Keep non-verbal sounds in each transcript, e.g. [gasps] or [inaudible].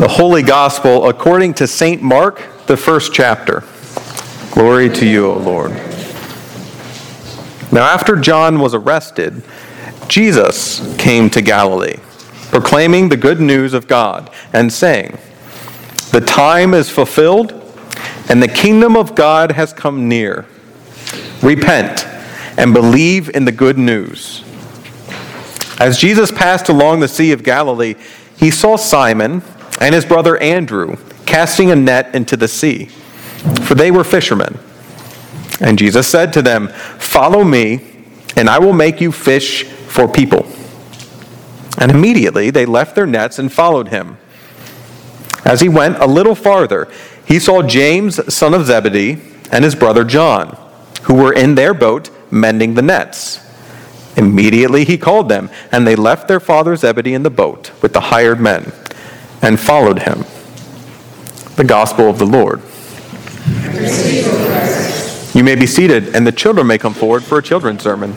The Holy Gospel according to St. Mark, the first chapter. Glory to you, O Lord. Now, after John was arrested, Jesus came to Galilee, proclaiming the good news of God and saying, The time is fulfilled, and the kingdom of God has come near. Repent and believe in the good news. As Jesus passed along the Sea of Galilee, he saw Simon and his brother Andrew casting a net into the sea, for they were fishermen. And Jesus said to them, Follow me, and I will make you fish for people. And immediately they left their nets and followed him. As he went a little farther, he saw James, son of Zebedee, and his brother John, who were in their boat mending the nets. Immediately he called them, and they left their father Zebedee in the boat with the hired men and followed him. The Gospel of the Lord. You may be seated, and the children may come forward for a children's sermon.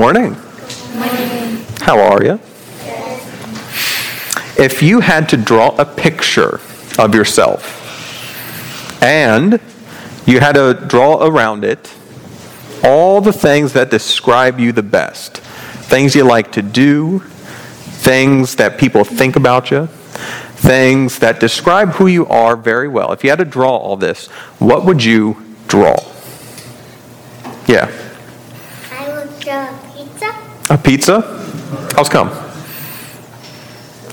Morning. How are you? If you had to draw a picture of yourself and you had to draw around it all the things that describe you the best, things you like to do, things that people think about you, things that describe who you are very well. If you had to draw all this, what would you draw? Yeah. A pizza. A? How's come?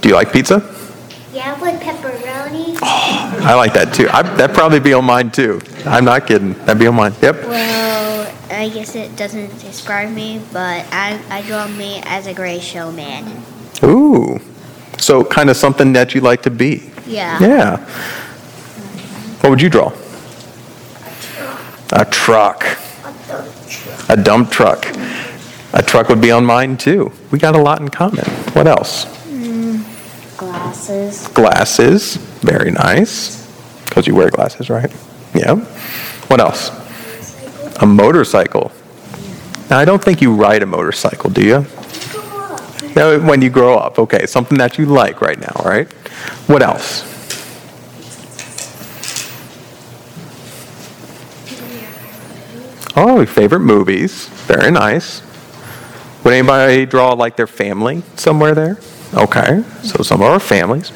Do you like pizza? Yeah, with pepperoni. Oh, I like that too. I, that'd probably be on mine too. I'm not kidding. That'd be on mine. Yep. Well, I guess it doesn't describe me, but I, I draw me as a gray showman. Ooh. So kind of something that you like to be. Yeah. Yeah. What would you draw? A truck. A dump truck. A truck would be on mine too. We got a lot in common. What else? Glasses. Glasses. Very nice. Because you wear glasses, right? Yeah. What else? A motorcycle. Now, I don't think you ride a motorcycle, do you? No, when you grow up. Okay, something that you like right now, right? What else? Oh, favorite movies. Very nice. Would anybody draw like their family somewhere there? Okay, so some of our families.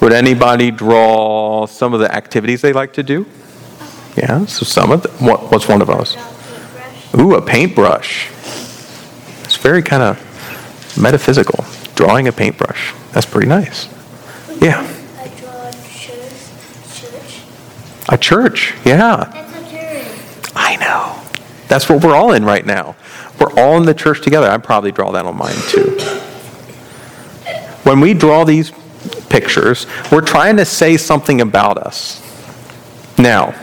Would anybody draw some of the activities they like to do? Yeah, so some of the, what, what's one of those? Ooh, a paintbrush. It's very kind of metaphysical. Drawing a paintbrush. That's pretty nice. Yeah. I draw church. Church. A church. Yeah. That's a church. I know. That's what we're all in right now. We're all in the church together. I'd probably draw that on mine too. When we draw these pictures, we're trying to say something about us. Now,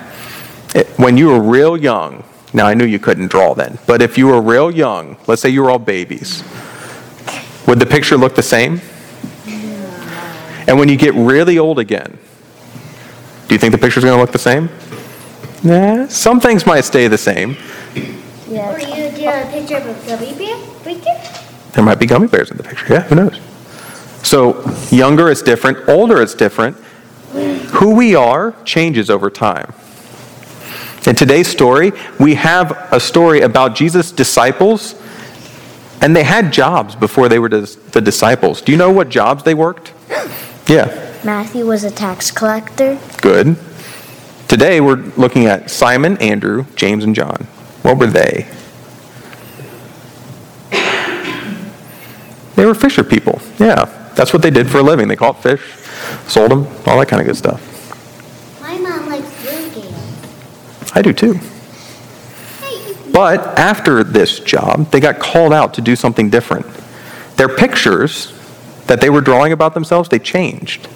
it- when you were real young, now I knew you couldn't draw then, but if you were real young, let's say you were all babies, would the picture look the same? And when you get really old again, do you think the picture's going to look the same? Nah, some things might stay the same. Or you do a picture of a gummy bear? Picture? There might be gummy bears in the picture. Yeah, who knows? So, younger is different, older is different. Who we are changes over time. In today's story, we have a story about Jesus' disciples, and they had jobs before they were dis- the disciples. Do you know what jobs they worked? [gasps] Yeah, Matthew was a tax collector. good. Today, we're looking at Simon, Andrew, James, and John. What were they? They were fisher people. Yeah, that's what they did for a living. They caught fish, sold them, all that kind of good stuff. My mom likes blue games. I do too. But after this job, they got called out to do something different. Their pictures that they were drawing about themselves, they changed.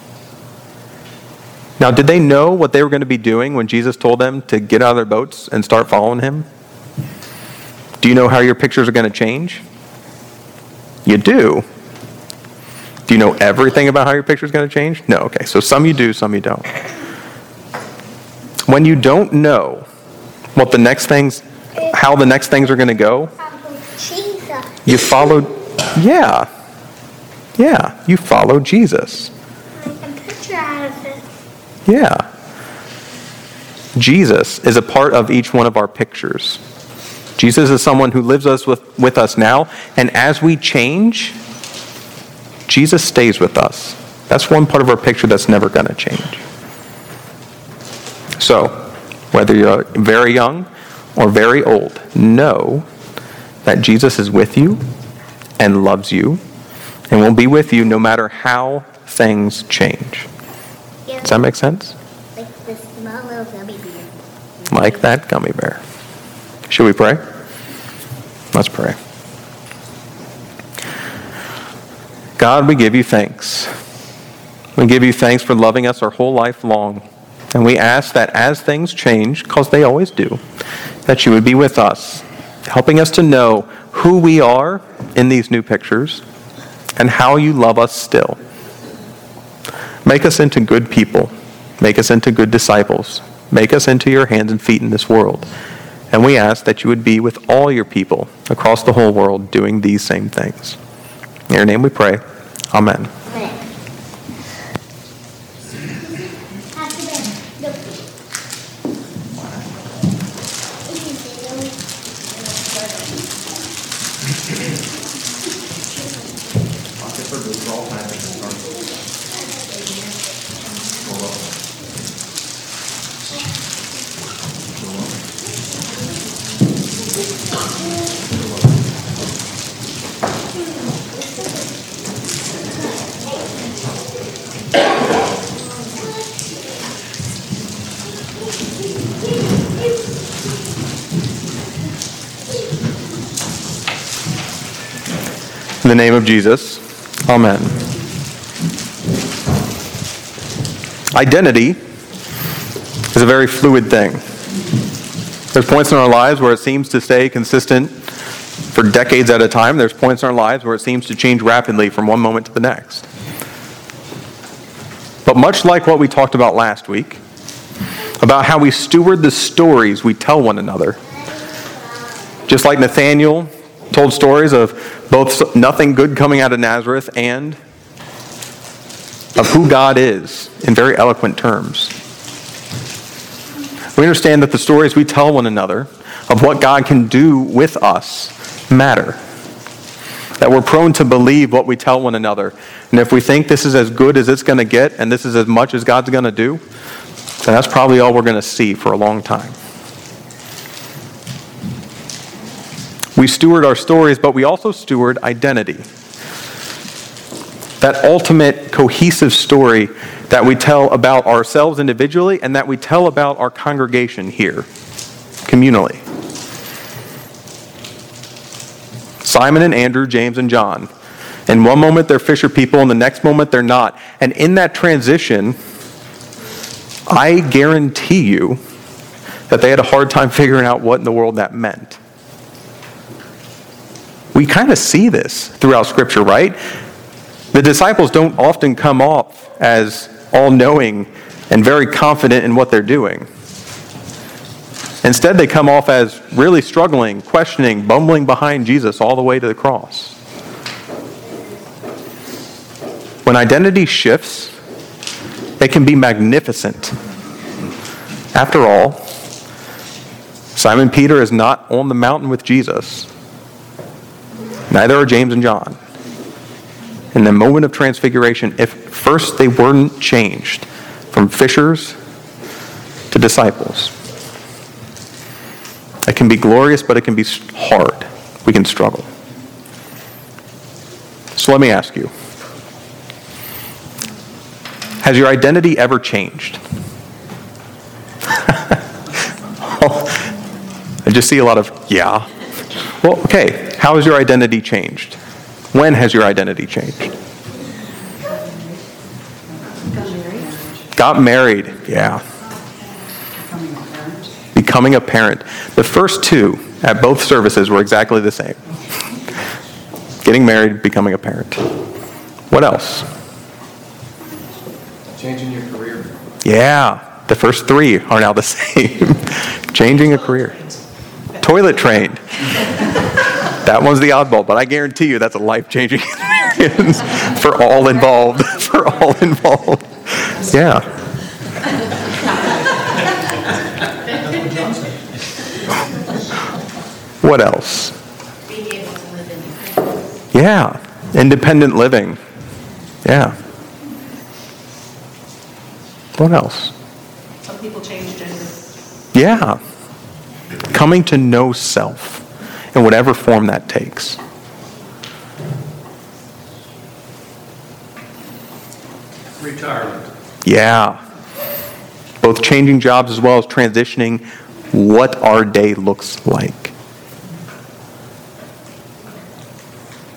Now, did they know what they were going to be doing when Jesus told them to get out of their boats and start following him? Do you know how your pictures are going to change? You do. Do you know everything about how your picture is going to change? No. Okay. So some you do, some you don't. When you don't know what the next things, how the next things are going to go, you follow. Yeah. Yeah. You follow Jesus. Yeah. Jesus is a part of each one of our pictures. Jesus is someone who lives us with, with us now, and as we change, Jesus stays with us. That's one part of our picture that's never going to change. So, whether you're very young or very old, know that Jesus is with you and loves you and will be with you no matter how things change. Does that make sense? like the small little gummy bear. Like that gummy bear. Should we pray? Let's pray. God, we give you thanks. We give you thanks for loving us our whole life long. And we ask that as things change, because they always do, that you would be with us, helping us to know who we are in these new pictures and how you love us still. Make us into good people. Make us into good disciples. Make us into your hands and feet in this world. And we ask that you would be with all your people across the whole world doing these same things. In your name we pray. Amen. The name of Jesus, amen. Identity is a very fluid thing. There's points in our lives where it seems to stay consistent for decades at a time. There's points in our lives where it seems to change rapidly from one moment to the next. But much like what we talked about last week, about how we steward the stories we tell one another, just like Nathaniel told stories of both nothing good coming out of Nazareth and of who God is in very eloquent terms. We understand that the stories we tell one another of what God can do with us matter. That we're prone to believe what we tell one another. And if we think this is as good as it's going to get and this is as much as God's going to do, then that's probably all we're going to see for a long time. We steward our stories, but we also steward identity. That ultimate cohesive story that we tell about ourselves individually and that we tell about our congregation here, communally. Simon and Andrew, James and John. In one moment they're fisher people, and the next moment they're not. And in that transition, I guarantee you that they had a hard time [laughs] figuring out what in the world that meant. We kind of see this throughout Scripture, right? The disciples don't often come off as all knowing and very confident in what they're doing. Instead, they come off as really struggling, questioning, bumbling behind Jesus all the way to the cross. When identity shifts, it can be magnificent. After all, Simon Peter is not on the mountain with Jesus. Neither are James and John. In the moment of transfiguration, if first they weren't changed from fishers to disciples, it can be glorious, but it can be hard. We can struggle. So let me ask you Has your identity ever changed? [laughs] I just see a lot of, yeah. Well, okay, how has your identity changed? When has your identity changed? Got married, yeah. Becoming a parent. The first two at both services were exactly the same getting married, becoming a parent. What else? Changing your career. Yeah, the first three are now the [laughs] same. Changing a career. Toilet trained. [laughs] That one's the oddball, but I guarantee you that's a life changing [laughs] experience for all involved. [laughs] For all involved. Yeah. What else? being able to live independently. Yeah, independent living. Yeah. What else? Some people change gender. Yeah. Coming to know self in whatever form that takes. Retirement. Yeah. Both changing jobs as well as transitioning what our day looks like.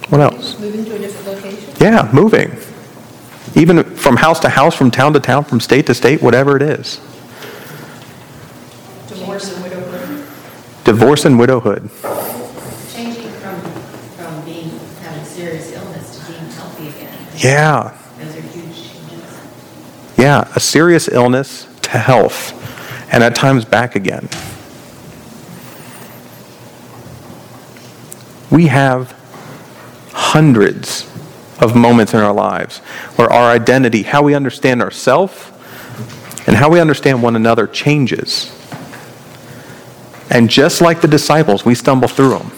What else? Moving to a different location? Yeah, moving. Even from house to house, from town to town, from state to state, whatever it is. Divorce and widowhood? Divorce and widowhood. Changing from, from being, having serious illness to being healthy again. Yeah. Yeah, a serious illness to health, and at times back again. We have hundreds of moments in our lives where our identity, how we understand ourselves, and how we understand one another changes. And just like the disciples, we stumble through them.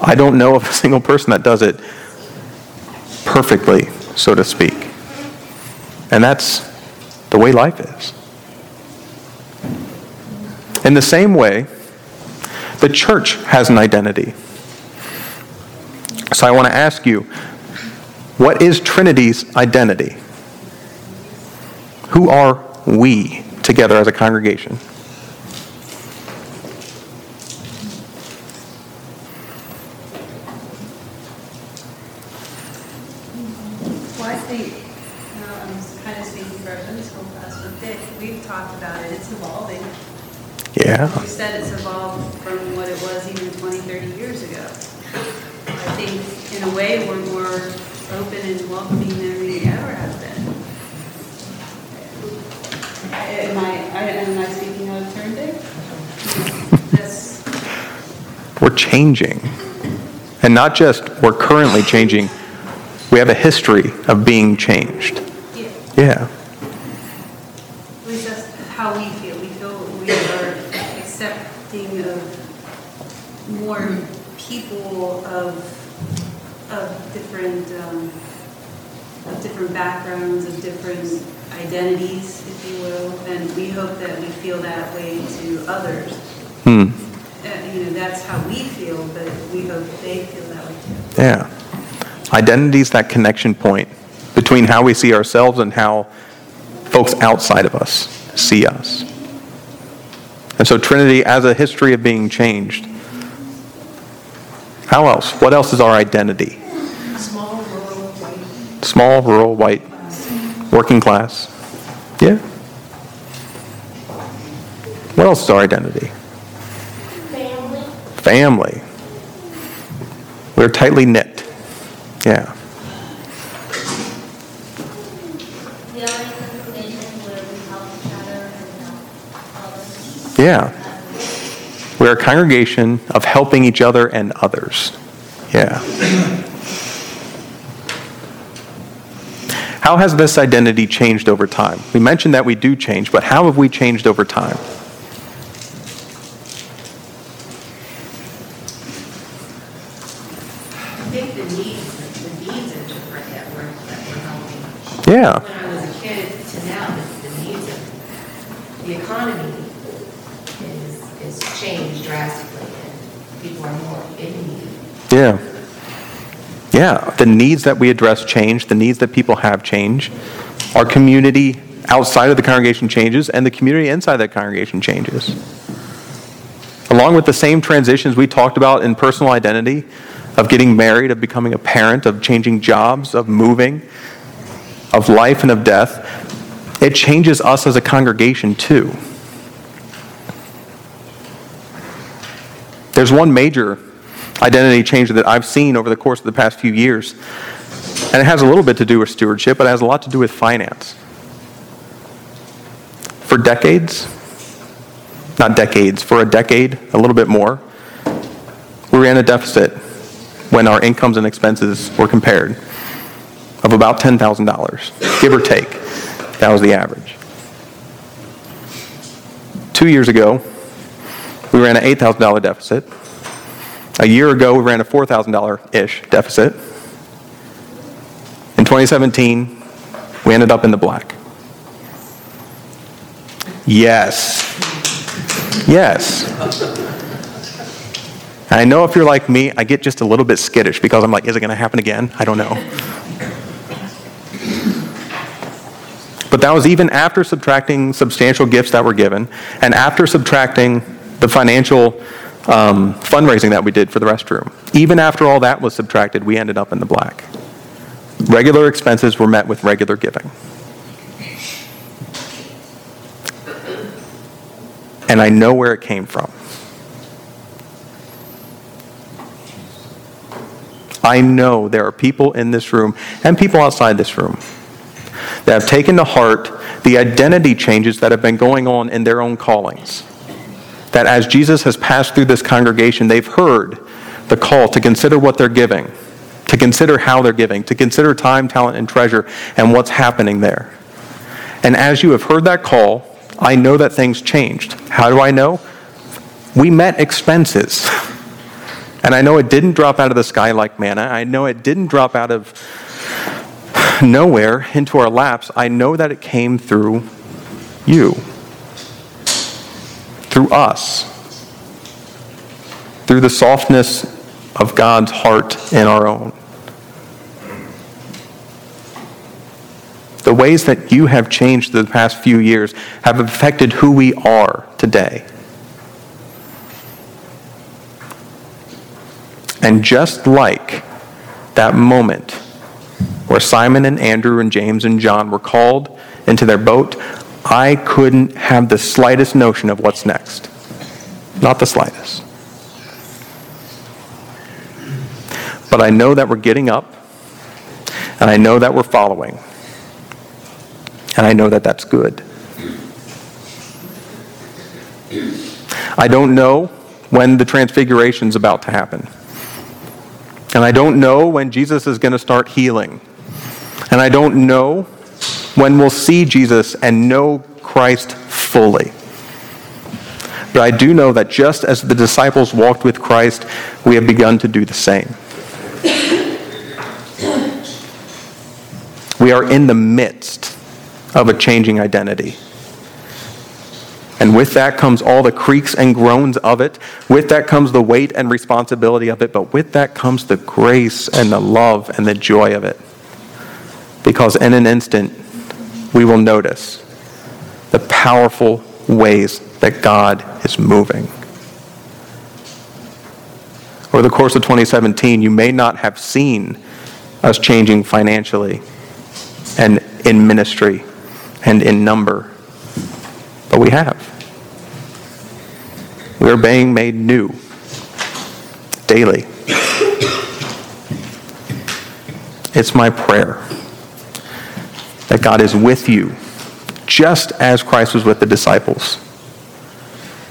I don't know of a [laughs] single person that does it perfectly, so to speak. And that's the way life is. In the same way, the church has an identity. So I want to ask you what is Trinity's identity? Who are we together as a congregation? Well, I think, uh, I'm kind of speaking for our Sunday school class with Dick, we've talked about it, it's evolving. Yeah. You said it's evolved from what it was even 20, 30 years ago. I think, in a way, we're more open and welcoming than we ever have been. Am I, I- am I speaking out of turn, Dick? That's, We're changing. And not just we're currently changing, we have a history of being changed. yeah. Yeah. At least that's how we feel. We feel we are accepting of more people of, of different, um, of different backgrounds, of different identities, if you will. And we hope that we feel that way to others. Hmm. You know, that's how we feel, but we hope they feel that way too. Yeah. Identity is that connection point between how we see ourselves and how folks outside of us see us. And so Trinity as a history of being changed. How else? What else is our identity? Small rural white Small, rural, white, working class. Yeah. What else is our identity? Family. We're tightly knit. Yeah. Yeah. We're a congregation of helping each other and others. Yeah. How has this identity changed over time? We mentioned that we do change, but how have we changed over time? I think the needs, the needs are different that we're, that we're helping. Yeah. When I was a kid to now, the, the needs of, the economy is, is changed drastically and people are more in need. Yeah. Yeah, the needs that we address change, the needs that people have change. Our community outside of the congregation changes, and the community inside that congregation changes. Along with the same transitions we talked about in personal identity of getting married, of becoming a parent, of changing jobs, of moving, of life and of death, it changes us as a congregation too. There's one major identity change that I've seen over the course of the past few years, and it has a little bit to do with stewardship, but it has a lot to do with finance. For decades, not decades, for a decade, a little bit more, we ran a deficit when our incomes and expenses were compared of about $10,000, give or take. That was the average. Two years ago, we ran an $8,000 deficit. A year ago, we ran a $4,000-ish deficit. In 2017, we ended up in the black. Yes. Yes. I know if you're like me, I get just a little bit skittish because I'm like, is it going to happen again? I don't know. But that was even after subtracting substantial gifts that were given and after subtracting the financial um, fundraising that we did for the restroom. Even after all that was subtracted, we ended up in the black. Regular expenses were met with regular giving. And I know where it came from. I know there are people in this room and people outside this room that have taken to heart the identity changes that have been going on in their own callings. That as Jesus has passed through this congregation, they've heard the call to consider what they're giving, to consider how they're giving, to consider time, talent, and treasure and what's happening there. And as you have heard that call, I know that things changed. How do I know? We met expenses. [laughs] And I know it didn't drop out of the sky like manna. I know it didn't drop out of nowhere into our laps. I know that it came through you, through us, through the softness of God's heart in our own. The ways that you have changed the past few years have affected who we are today. And just like that moment where Simon and Andrew and James and John were called into their boat, I couldn't have the slightest notion of what's next. Not the slightest. But I know that we're getting up, and I know that we're following. And I know that that's good. I don't know when the transfiguration is about to happen. And I don't know when Jesus is going to start healing. And I don't know when we'll see Jesus and know Christ fully. But I do know that just as the disciples walked with Christ, we have begun to do the same. We are in the midst of a changing identity. And with that comes all the creaks and groans of it. With that comes the weight and responsibility of it. But with that comes the grace and the love and the joy of it. Because in an instant, we will notice the powerful ways that God is moving. Over the course of 2017, you may not have seen us changing financially and in ministry and in number, but we have. We are being made new daily. It's my prayer that God is with you just as Christ was with the disciples.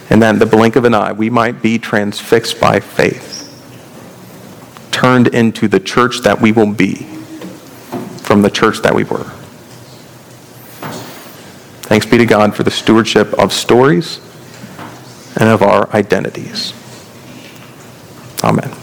And that in the blink of an eye, we might be transfixed by faith, turned into the church that we will be from the church that we were. Thanks be to God for the stewardship of stories and of our identities. Amen.